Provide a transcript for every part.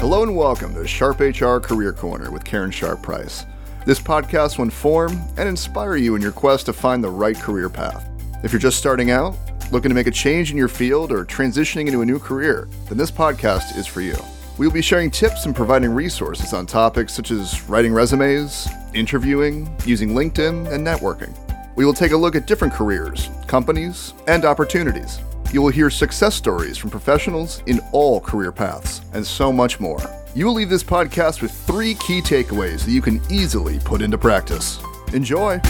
Hello and welcome to Sharp HR Career Corner with Karen Sharp Price. This podcast will inform and inspire you in your quest to find the right career path. If you're just starting out, looking to make a change in your field, or transitioning into a new career, then this podcast is for you. We will be sharing tips and providing resources on topics such as writing resumes, interviewing, using LinkedIn, and networking. We will take a look at different careers, companies, and opportunities. You will hear success stories from professionals in all career paths, and so much more. You will leave this podcast with three key takeaways that you can easily put into practice. Enjoy!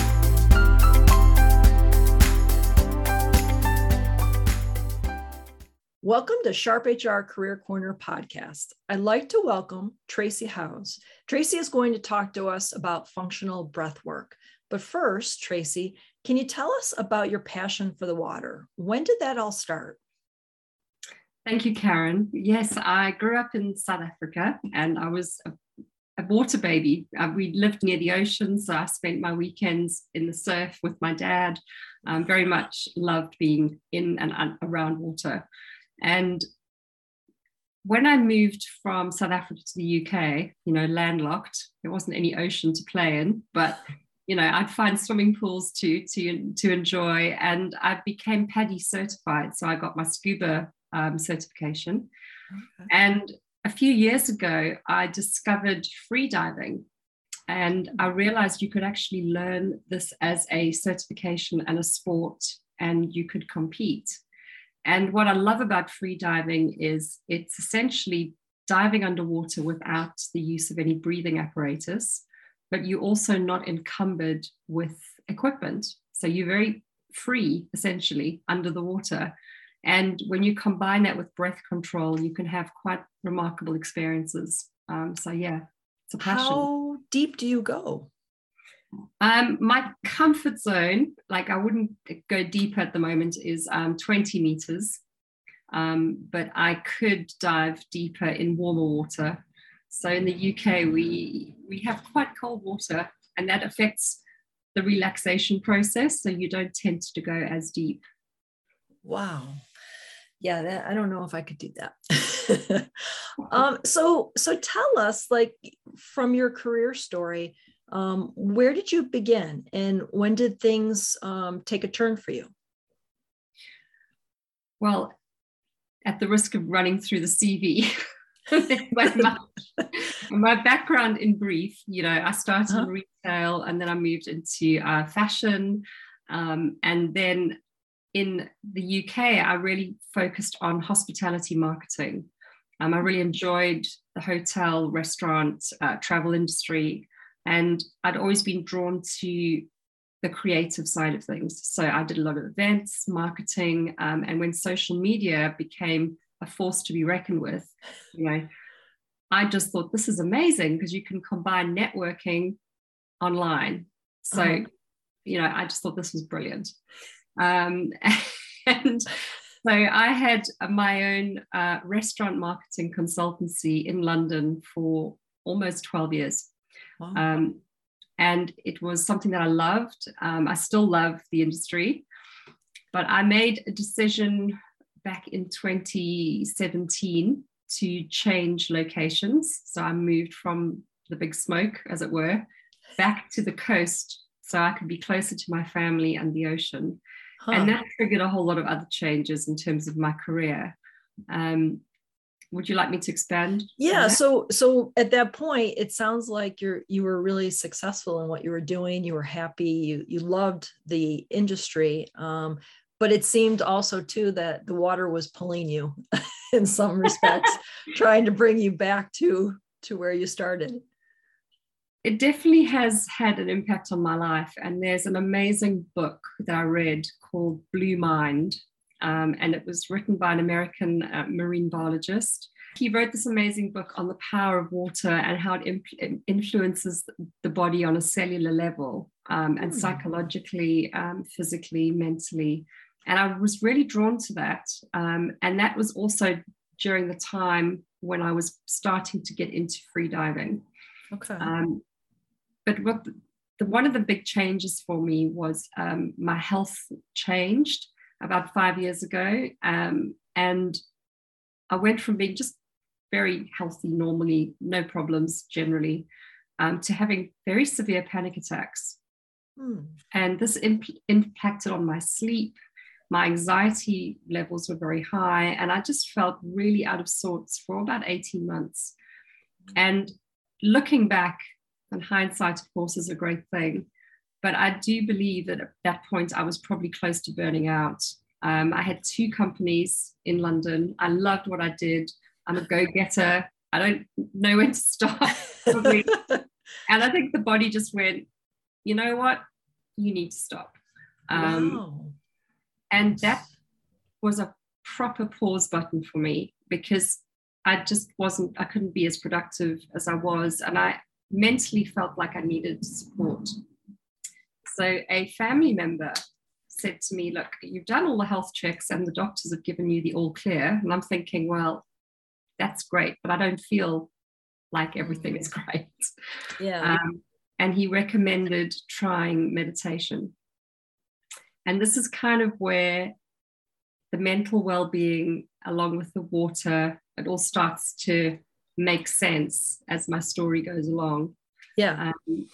Welcome to Sharp HR Career Corner podcast. I'd like to welcome Tracy Howes. Tracy is going to talk to us about functional breath work. But first, Tracy, can you tell us about your passion for the water? When did that all start? Thank you, Karen. Yes, I grew up in South Africa and I was a, a water baby. Uh, we lived near the ocean, so I spent my weekends in the surf with my dad. Um, very much loved being in and around water. And when I moved from South Africa to the UK, you know, landlocked, there wasn't any ocean to play in, but you know, I'd find swimming pools to to to enjoy, and I became PADI certified. So I got my scuba um, certification, okay. and a few years ago, I discovered free diving, and I realized you could actually learn this as a certification and a sport, and you could compete. And what I love about free diving is it's essentially diving underwater without the use of any breathing apparatus but you're also not encumbered with equipment. So you're very free essentially under the water. And when you combine that with breath control, you can have quite remarkable experiences. Um, so, yeah, it's a passion. How deep do you go? Um, my comfort zone, like I wouldn't go deep at the moment, is um, 20 meters. Um, but I could dive deeper in warmer water. So in the UK, we we have quite cold water, and that affects the relaxation process. So you don't tend to go as deep. Wow. Yeah, that, I don't know if I could do that. um, so so tell us, like from your career story, um, where did you begin, and when did things um, take a turn for you? Well, at the risk of running through the CV. my, my, background in brief, you know, I started uh-huh. in retail and then I moved into uh, fashion. Um, and then in the UK, I really focused on hospitality marketing. Um, I really enjoyed the hotel, restaurant, uh, travel industry. And I'd always been drawn to the creative side of things. So I did a lot of events, marketing, um, and when social media became a force to be reckoned with. You know, I just thought this is amazing because you can combine networking online. So, uh-huh. you know, I just thought this was brilliant. Um, and so I had my own uh, restaurant marketing consultancy in London for almost 12 years. Wow. Um, and it was something that I loved. Um, I still love the industry, but I made a decision back in 2017 to change locations. So I moved from the big smoke, as it were, back to the coast so I could be closer to my family and the ocean. Huh. And that triggered a whole lot of other changes in terms of my career. Um, would you like me to expand? Yeah. So so at that point, it sounds like you're you were really successful in what you were doing. You were happy. You you loved the industry. Um, but it seemed also too that the water was pulling you in some respects trying to bring you back to to where you started it definitely has had an impact on my life and there's an amazing book that i read called blue mind um, and it was written by an american uh, marine biologist he wrote this amazing book on the power of water and how it imp- influences the body on a cellular level um, and mm. psychologically um, physically mentally and I was really drawn to that. Um, and that was also during the time when I was starting to get into free diving. Okay. Um, but what the, the, one of the big changes for me was um, my health changed about five years ago. Um, and I went from being just very healthy normally, no problems generally, um, to having very severe panic attacks. Hmm. And this imp- impacted on my sleep. My anxiety levels were very high, and I just felt really out of sorts for about 18 months. And looking back, and hindsight, of course, is a great thing. But I do believe that at that point, I was probably close to burning out. Um, I had two companies in London. I loved what I did. I'm a go getter. I don't know when to stop. and I think the body just went, you know what? You need to stop. Um, wow. And that was a proper pause button for me because I just wasn't, I couldn't be as productive as I was. And I mentally felt like I needed support. So a family member said to me, Look, you've done all the health checks and the doctors have given you the all clear. And I'm thinking, Well, that's great, but I don't feel like everything is great. Yeah. Um, and he recommended trying meditation. And this is kind of where the mental well being, along with the water, it all starts to make sense as my story goes along. Yeah. Um,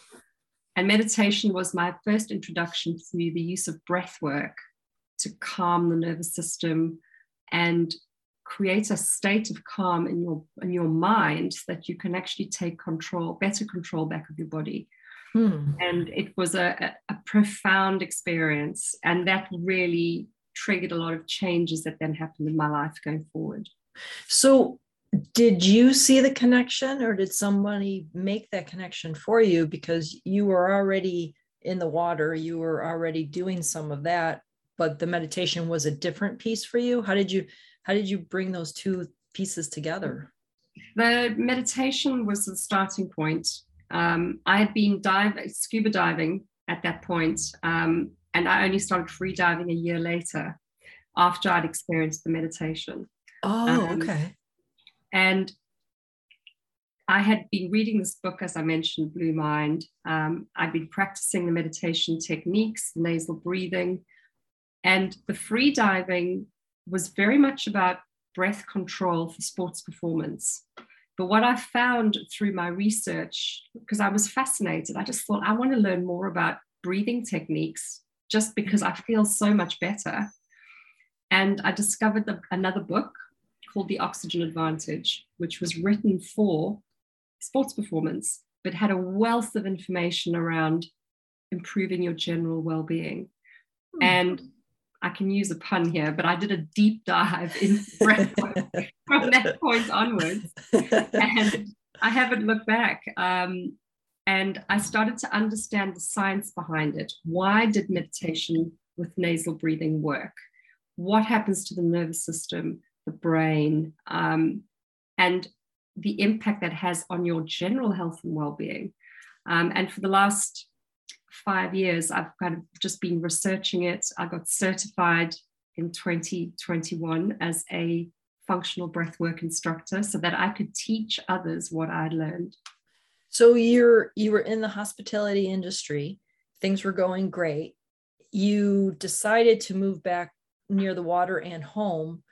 and meditation was my first introduction to the use of breath work to calm the nervous system and create a state of calm in your in your mind that you can actually take control better control back of your body hmm. and it was a, a, a, profound experience and that really triggered a lot of changes that then happened in my life going forward. So did you see the connection or did somebody make that connection for you? Because you were already in the water you were already doing some of that but the meditation was a different piece for you? How did you how did you bring those two pieces together? The meditation was the starting point um, i had been diving scuba diving at that point um, and i only started free diving a year later after i'd experienced the meditation oh um, okay and I had been reading this book, as I mentioned, Blue Mind. Um, I'd been practicing the meditation techniques, nasal breathing, and the free diving was very much about breath control for sports performance. But what I found through my research, because I was fascinated, I just thought I want to learn more about breathing techniques just because I feel so much better. And I discovered the, another book called The Oxygen Advantage, which was written for sports performance, but had a wealth of information around improving your general well being. Mm. And I can use a pun here, but I did a deep dive in from that point onwards. And I haven't looked back. Um, and I started to understand the science behind it. Why did meditation with nasal breathing work? What happens to the nervous system? the brain, um, and the impact that has on your general health and well-being. Um, and for the last five years, I've kind of just been researching it. I got certified in 2021 as a functional breathwork instructor so that I could teach others what I'd learned. So you're you were in the hospitality industry, things were going great. You decided to move back near the water and home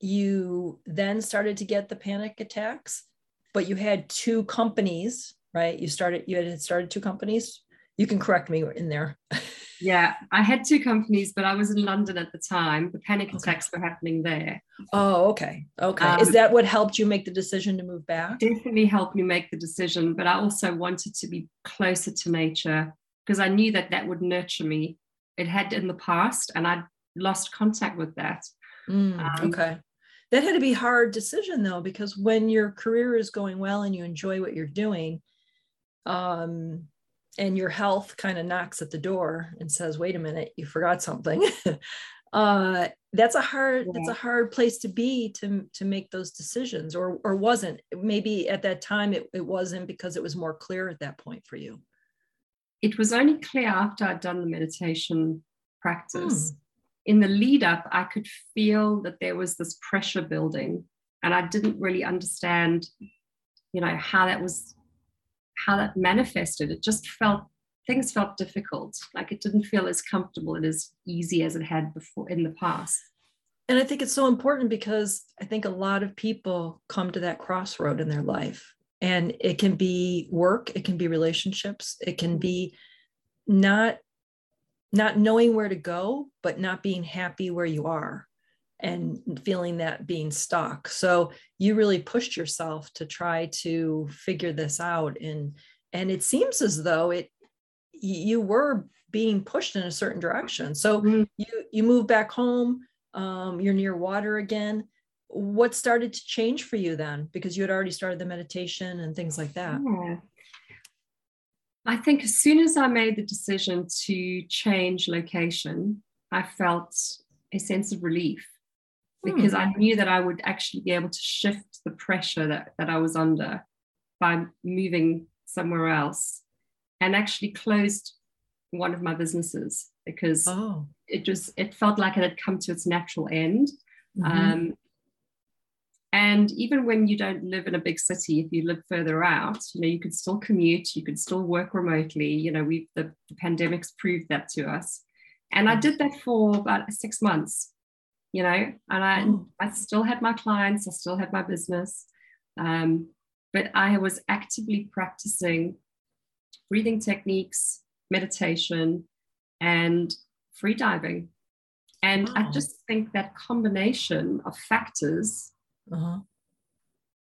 you then started to get the panic attacks but you had two companies right you started you had started two companies you can correct me in there. Yeah i had two companies but i was in london at the time. The panic attacks okay. were happening there. Oh okay okay. Um, is that what helped you make the decision to move back? Definitely helped me make the decision but i also wanted to be closer to nature because i knew that that would nurture me. It had in the past and i'd lost contact with that. Mm, um, okay. That had to be hard decision though because when your career is going well and you enjoy what you're doing um, and your health kind of knocks at the door and says wait a minute you forgot something. Uh, that's a hard yeah. that's a hard place to be to to make those decisions or or wasn't. Maybe at that time it, it wasn't because it was more clear at that point for you. It was only clear after i'd done the meditation practice. Hmm. In the lead up, I could feel that there was this pressure building, and I didn't really understand, you know, how that was, how that manifested. It just felt things felt difficult, like it didn't feel as comfortable and as easy as it had before in the past. And I think it's so important because I think a lot of people come to that crossroad in their life. And it can be work, it can be relationships, it can be not not knowing where to go, but not being happy where you are and feeling that being stuck. So you really pushed yourself to try to figure this out. And and it seems as though it you were being pushed in a certain direction. So mm-hmm. you you move back home, um, you're near water again. What started to change for you then? Because you had already started the meditation and things like that. Yeah. I think as soon as I made the decision to change location, I felt a sense of relief because hmm. I knew that I would actually be able to shift the pressure that, that I was under by moving somewhere else and actually closed one of my businesses because oh. it just it felt like it had come to its natural end mm-hmm. um, and even when you don't live in a big city if you live further out you know you could still commute you could still work remotely you know we the, the pandemic's proved that to us and i did that for about six months you know and i oh. i still had my clients i still had my business um, but i was actively practicing breathing techniques meditation and free diving and oh. i just think that combination of factors uh-huh.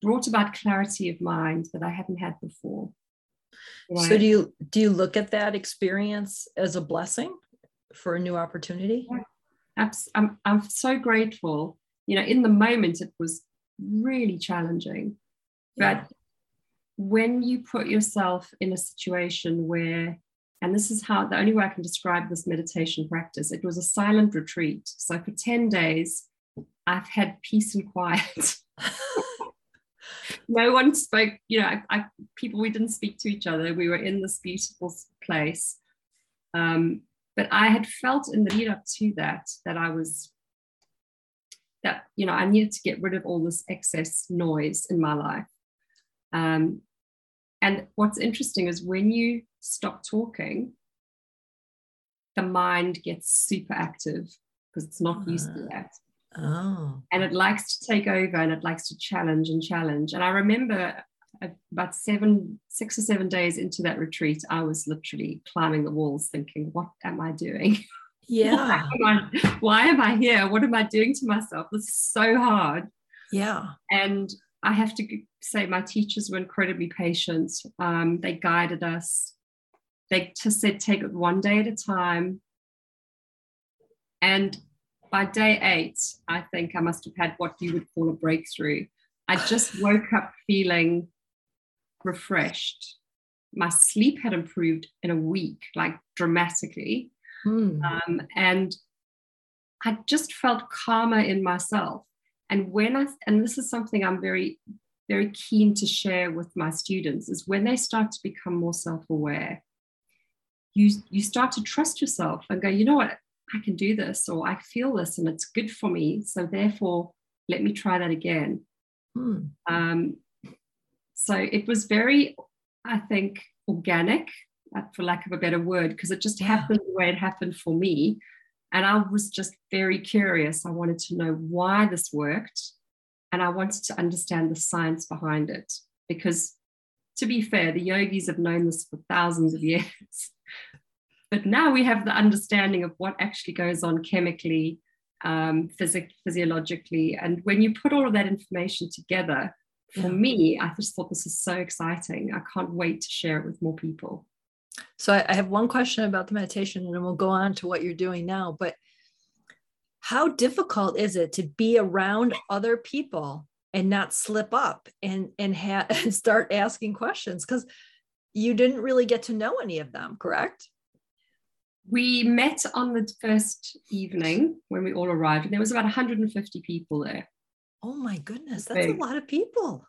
brought about clarity of mind that i hadn't had before right? so do you do you look at that experience as a blessing for a new opportunity yeah I'm, I'm so grateful. You know, in the moment, it was really challenging. But when you put yourself in a situation where, and this is how the only way I can describe this meditation practice, it was a silent retreat. So for 10 days, I've had peace and quiet. no one spoke, you know, I, I, people, we didn't speak to each other. We were in this beautiful place. Um, but I had felt in the lead up to that that I was that you know I needed to get rid of all this excess noise in my life. Um, and what's interesting is when you stop talking, the mind gets super active because it's not used to ah. that. Oh. And it likes to take over and it likes to challenge and challenge. And I remember about seven, six or seven days into that retreat, I was literally climbing the walls thinking, what am I doing? Yeah. why, am I, why am I here? What am I doing to myself? This is so hard. Yeah. And I have to say, my teachers were incredibly patient. Um, they guided us. They just said, take it one day at a time. And by day eight, I think I must have had what you would call a breakthrough. I just woke up feeling refreshed. My sleep had improved in a week, like dramatically. Hmm. Um, and I just felt calmer in myself. And when I, and this is something I'm very, very keen to share with my students, is when they start to become more self aware, you, you start to trust yourself and go, you know what, I can do this, or I feel this and it's good for me. So therefore, let me try that again. Hmm. Um, so it was very, I think, organic, uh, for lack of a better word, because it just happened the way it happened for me. And I was just very curious. I wanted to know why this worked. And I wanted to understand the science behind it. Because to be fair, the yogis have known this for thousands of years. but now we have the understanding of what actually goes on chemically, um, physic- physiologically. And when you put all of that information together, for me, I just thought this is so exciting. I can't wait to share it with more people. So I, I have one question about the meditation, and then we'll go on to what you're doing now. But how difficult is it to be around other people and not slip up and and, ha- and start asking questions because you didn't really get to know any of them, correct? We met on the first evening when we all arrived, and there was about 150 people there. Oh my goodness, that's big. a lot of people.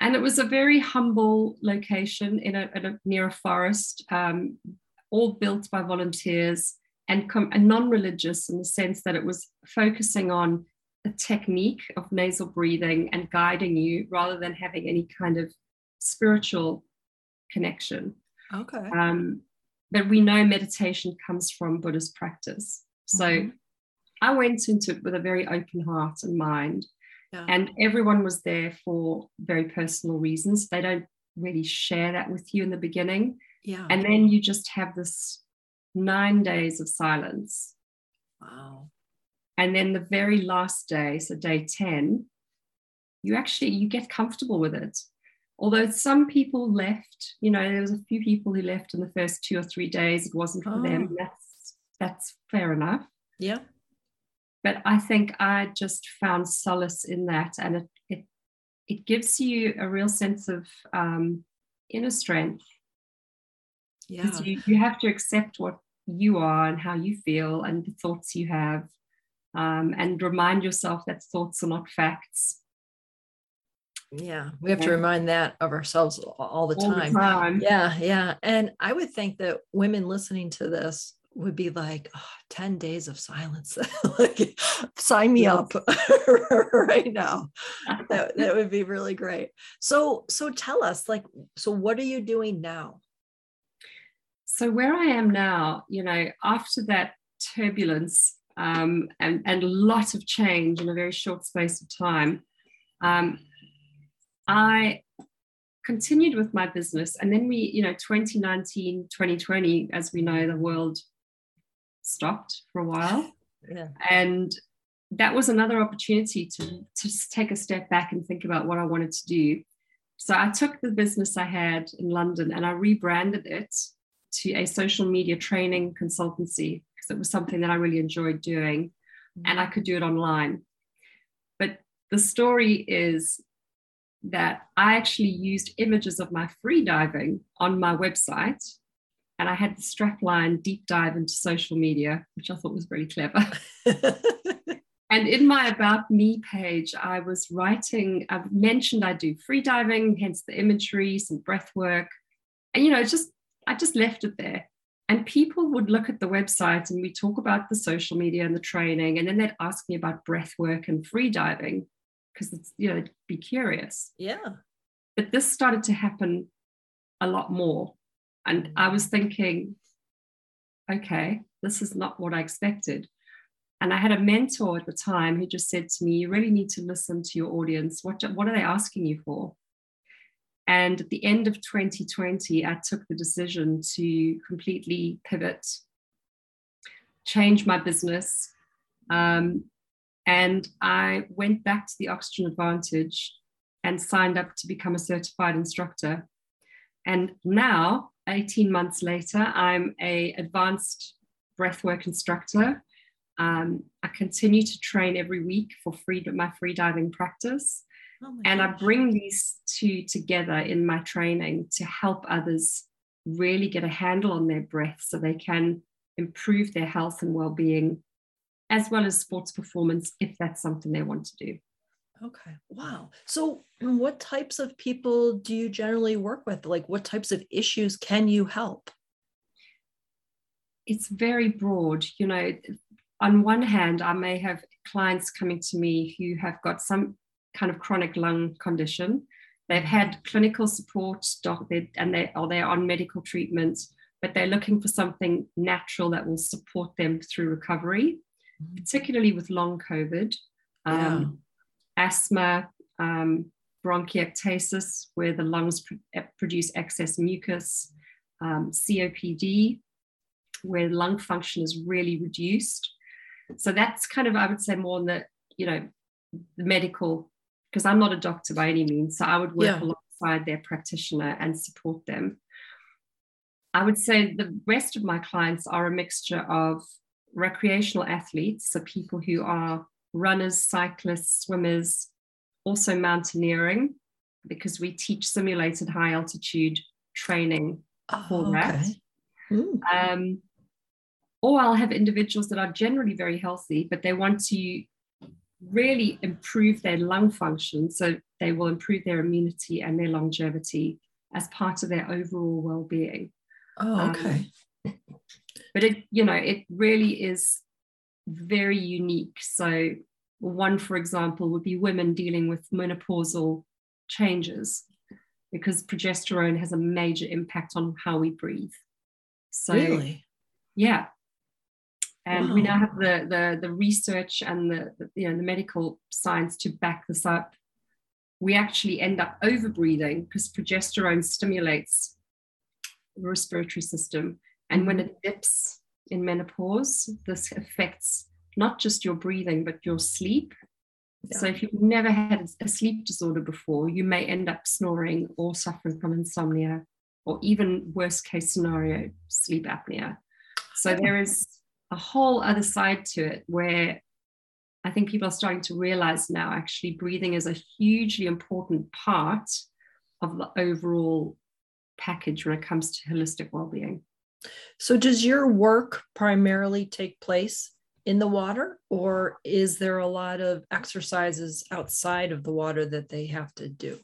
And it was a very humble location in a, in a near a forest, um, all built by volunteers and, com- and non-religious in the sense that it was focusing on a technique of nasal breathing and guiding you rather than having any kind of spiritual connection. Okay. Um, but we know meditation comes from Buddhist practice. So mm-hmm. I went into it with a very open heart and mind. Yeah. And everyone was there for very personal reasons. They don't really share that with you in the beginning. Yeah. And then you just have this nine days of silence. Wow. And then the very last day, so day 10, you actually you get comfortable with it. Although some people left, you know, there was a few people who left in the first two or three days. It wasn't for oh. them. That's that's fair enough. Yeah. But I think I just found solace in that, and it it it gives you a real sense of um, inner strength. Yeah. You, you have to accept what you are and how you feel and the thoughts you have, um, and remind yourself that thoughts are not facts. Yeah, we have to remind that of ourselves all the time. All the time. Yeah, yeah. And I would think that women listening to this would be like oh, 10 days of silence. Like sign me up right now. That, that would be really great. So so tell us like so what are you doing now? So where i am now you know after that turbulence um, and, and a lot of change in a very short space of time um, I continued with my business. And then we, you know, 2019, 2020, as we know, the world stopped for a while. Yeah. And that was another opportunity to, to take a step back and think about what I wanted to do. So I took the business I had in London and I rebranded it to a social media training consultancy because it was something that I really enjoyed doing mm-hmm. and I could do it online. But the story is that I actually used images of my free diving on my website. And I had the strapline deep dive into social media, which I thought was really clever. and in my About Me page, I was writing, I've mentioned I do free diving, hence the imagery, some breath work. And, you know, just, I just left it there. And people would look at the website and we talk about the social media and the training. And then they'd ask me about breath work and free diving because it's you know be curious yeah but this started to happen a lot more and i was thinking okay this is not what i expected. And i had a mentor at the time who just said to me you really need to listen to your audience. What, what are they asking you for? And at the end of 2020 i took the decision to completely pivot change my business um, and I went back to the Oxygen Advantage and signed up to become a certified instructor. And now, 18 months later, I'm a advanced breathwork instructor. Um, I continue to train every week for free my free diving practice. Oh and gosh. I bring these two together in my training to help others really get a handle on their breath so they can improve their health and well-being as well as sports performance if that's something they want to do. Okay. Wow. So, what types of people do you generally work with? Like, what types of issues can you help? It's very broad. You know, on one hand, I may have clients coming to me who have got some kind of chronic lung condition. They've had clinical support, doc, and they or they're on medical treatment, but they're looking for something natural that will support them through recovery particularly with long COVID, um. Asthma, um, bronchiectasis, where the lungs pr- eh, produce excess mucus, um, COPD, where lung function is really reduced. So that's kind of, I would say, more in the, you know, the medical, because I'm not a doctor by any means. So I would work yeah. alongside their practitioner and support them. I would say the rest of my clients are a mixture of recreational athletes, so people who are runners, cyclists, swimmers, also mountaineering, because we teach simulated high altitude training oh, for that. Um, or I'll have individuals that are generally very healthy, but they want to really improve their lung function. So they will improve their immunity and their longevity as part of their overall well being. Oh, okay. Um, but it you know it really is very unique so one for example would be women dealing with menopausal changes because progesterone has a major impact on how we breathe so really yeah And wow. we now have the, the, the research and the, the, you know, the medical science to back this up. We actually end up overbreathing because progesterone stimulates the respiratory system. And when mm-hmm. it dips in menopause, this affects not just your breathing, but your sleep. Yeah. So if you've never had a sleep disorder before, you may end up snoring or suffering from insomnia, or even worst case scenario, sleep apnea. So there is a whole other side to it where I think people are starting to realize now actually breathing is a hugely important part of the overall package when it comes to holistic well-being. So does your work primarily take place in the water or is there a lot of exercises outside of the water that they have to do?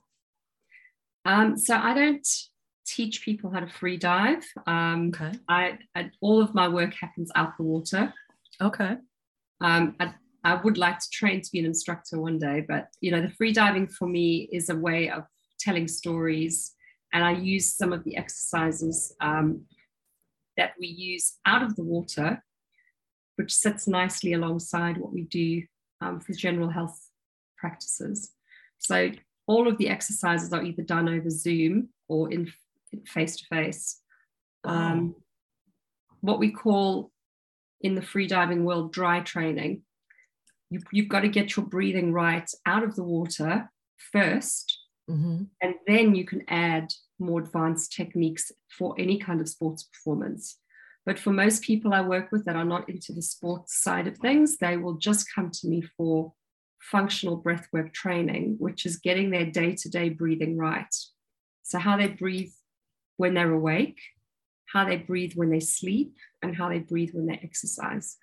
Um, so I don't teach people how to free dive. Um, okay. I, I, all of my work happens out the water. Okay. Um, I, I would like to train to be an instructor one day, but you know, the free diving for me is a way of telling stories, and I use some of the exercises um, that we use out of the water, which sits nicely alongside what we do um, for general health practices. So all of the exercises are either done over Zoom or in face to face. What we call in the freediving world dry training. You, you've got to get your breathing right out of the water 1st mm-hmm. and then you can add more advanced techniques for any kind of sports performance. But for most people I work with that are not into the sports side of things, they will just come to me for functional breathwork training, which is getting their day to day breathing right. So, how they breathe when they're awake, how they breathe when they sleep, and how they breathe when they exercise.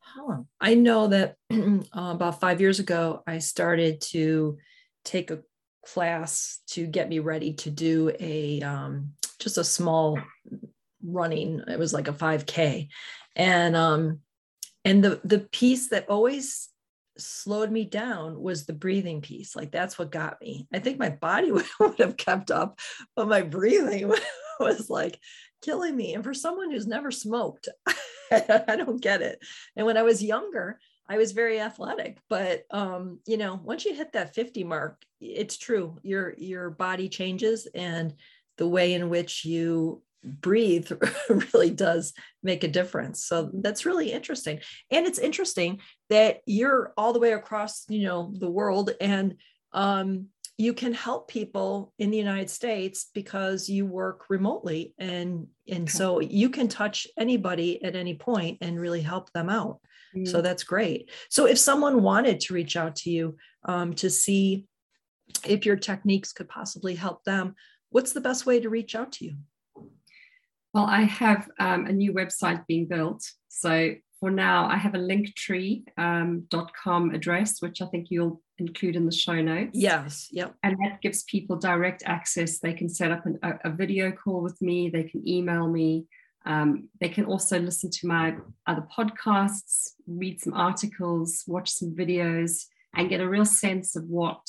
Huh. I know that uh, about five years ago, I started to take a class to get me ready to do a um, just a small running. It was like a 5K, and um, and the the piece that always slowed me down was the breathing piece. Like that's what got me. I think my body would, would have kept up, but my breathing was like killing me. And for someone who's never smoked, I don't get it. And when I was younger, I was very athletic, but um, you know, once you hit that 50 mark, it's true. Your your body changes and the way in which you breathe really does make a difference. So that's really interesting. And it's interesting that you're all the way across, you know, the world and um, you can help people in the United States because you work remotely and and so you can touch anybody at any point and really help them out. Mm. So that's great. So if someone wanted to reach out to you um, to see if your techniques could possibly help them, what's the best way to reach out to you? Well, I have um, a new website being built. So for now, I have a linktree.com um, address, which I think you'll include in the show notes. Yes. Yep. And that gives people direct access. They can set up an, a, a, video call with me. They can email me. Um, they can also listen to my other podcasts, read some articles, watch some videos, and get a real sense of what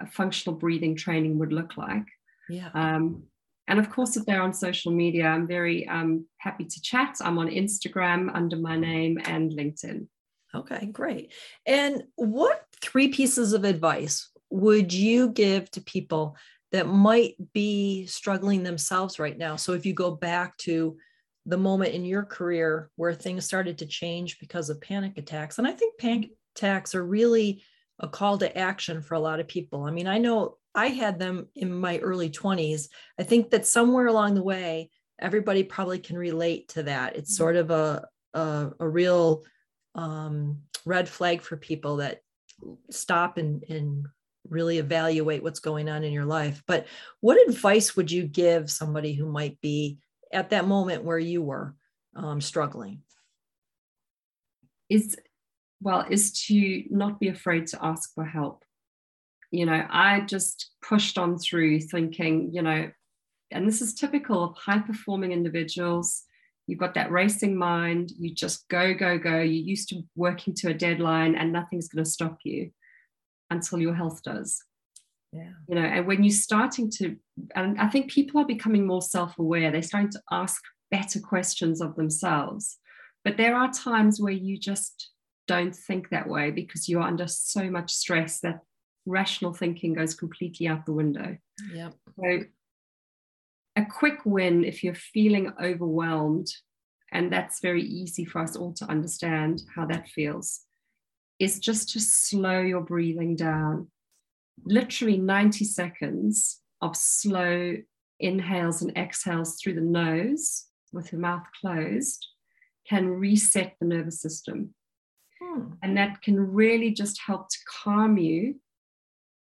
a functional breathing training would look like. Yeah. Um, and of course, if they're on social media, I'm very um, happy to chat. I'm on Instagram under my name and LinkedIn. Okay, great. And what three pieces of advice would you give to people that might be struggling themselves right now? So if you go back to the moment in your career where things started to change because of panic attacks, and I think panic attacks are really a call to action for a lot of people. I mean, I know I had them in my early 20s. I think that somewhere along the way, everybody probably can relate to that. It's sort of a, a, a real um, red flag for people that stop and, and really evaluate what's going on in your life. But what advice would you give somebody who might be at that moment where you were um, struggling? Is well, is to not be afraid to ask for help you know, I just pushed on through thinking, you know, and this is typical of high performing individuals. You've got that racing mind, you just go, go, go. You're used to working to a deadline and nothing's going to stop you until your health does. Yeah. You know, and when you're starting to, and I think people are becoming more self aware, they're starting to ask better questions of themselves. But there are times where you just don't think that way because you're under so much stress that rational thinking goes completely out the window. Yeah. So a quick win if you're feeling overwhelmed, and that's very easy for us all to understand how that feels, is just to slow your breathing down. Literally 90 seconds of slow inhales and exhales through the nose with your mouth closed can reset the nervous system. Hmm. And that can really just help to calm you.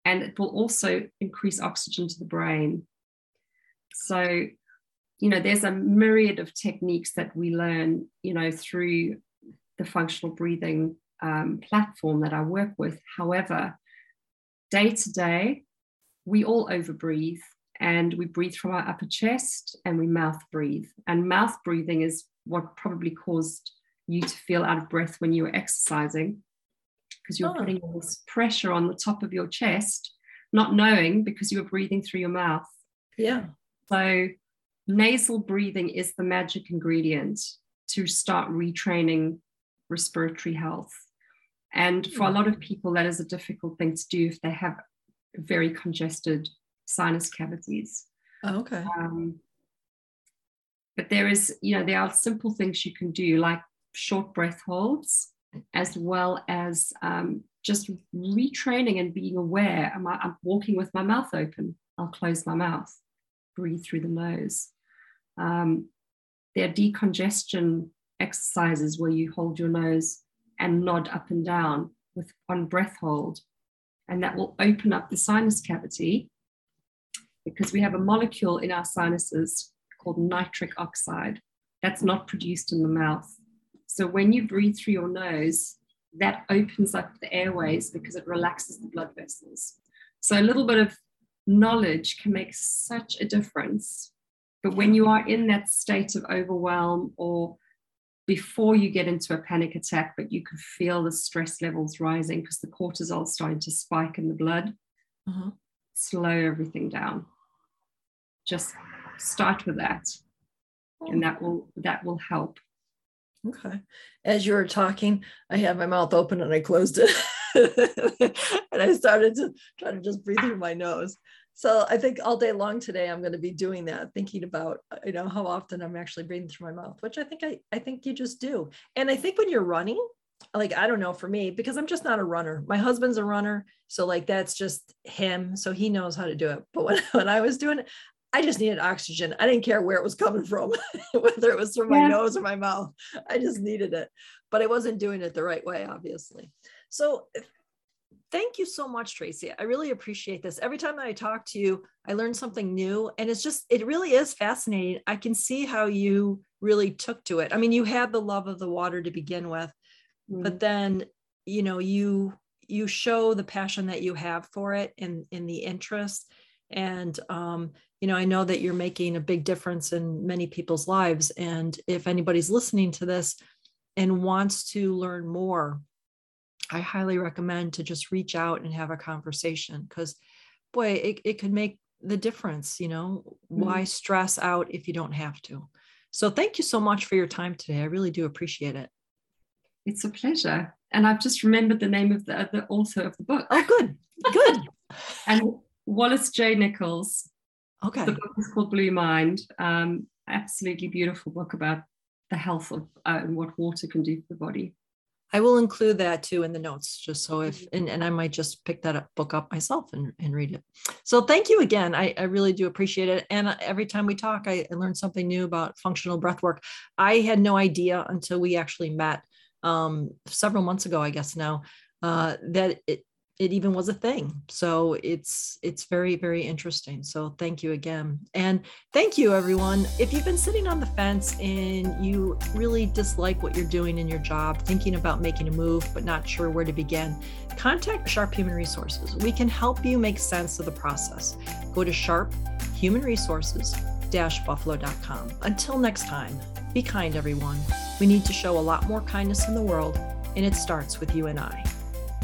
And it will also increase oxygen to the brain. So, you know, there's a myriad of techniques that we learn, you know, through the functional breathing um, platform that I work with. However, day to day, we all overbreathe and we breathe from our upper chest and we mouth breathe. And mouth breathing is what probably caused you to feel out of breath when you were exercising because you're oh. putting all this pressure on the top of your chest, not knowing because you were breathing through your mouth. Yeah. So, nasal breathing is the magic ingredient to start retraining respiratory health. And for a hmm. lot of people, that is a difficult thing to do if they have very congested sinus cavities. Oh, okay. Um, but there is, you know, there are simple things you can do like short breath holds, as well as um, just retraining and being aware. Am I, I'm walking with my mouth open. I'll close my mouth breathe through the nose. Um, there are decongestion exercises where you hold your nose and nod up and down with one breath hold. And that will open up the sinus cavity because we have a molecule in our sinuses called nitric oxide that's not produced in the mouth. So when you breathe through your nose, that opens up the airways because it relaxes the blood vessels. So a little bit of knowledge can make such a difference. But when you are in that state of overwhelm or before you get into a panic attack, but you can feel the stress levels rising because the cortisol is starting to spike in the blood, uh-huh. slow everything down. Just start with that. And that will that will help. Okay. As you were talking, I had my mouth open and I closed it. and I started to try to just breathe through my nose so I think all day long today I'm going to be doing that, thinking about uh, you know how often I'm actually breathing through my mouth, which I think I I think you just do. And I think when you're running, like I don't know for me because I'm just not a runner. My husband's a runner, so like that's just him, so he knows how to do it. But when when I was doing it, I just needed oxygen. I didn't care where it was coming from, whether it was from my nose or my mouth. I just needed it, but I wasn't doing it the right way, obviously. So thank you so much tracy. I really appreciate this. Every time i talk to you i learn something new and it's just it really is fascinating. I can see how you really took to it. I mean you had the love of the water to begin with mm. but then you know you you show the passion that you have for it and in the interest. And um, you know i know that you're making a big difference in many people's lives. And if anybody's listening to this and wants to learn more I highly recommend to just reach out and have a conversation because, boy, it, it could make the difference. You know, mm-hmm. why stress out if you don't have to? So, thank you so much for your time today. I really do appreciate it. It's a pleasure. And I've just remembered the name of the, the author of the book. Oh, good. Good. and Wallace J. Nichols. Okay. The book is called Blue Mind. Um, absolutely beautiful book about the health of uh, and what water can do for the body. I will include that too in the notes, just so if and, and I might just pick that up, book up myself and, and read it. So thank you again. I, I really do appreciate it. And every time we talk, I, I learn something new about functional breath work. I had no idea until we actually met um, several months ago, I guess now, uh, that it, it even was a thing. So it's it's very very interesting. So thank you again. And thank you everyone. If you've been sitting on the fence and you really dislike what you're doing in your job thinking about making a move but not sure where to begin contact sharp human resources. We can help you make sense of the process. Go to sharp human resources buffalo.com until next time be kind everyone. We need to show a lot more kindness in the world and it starts with you and i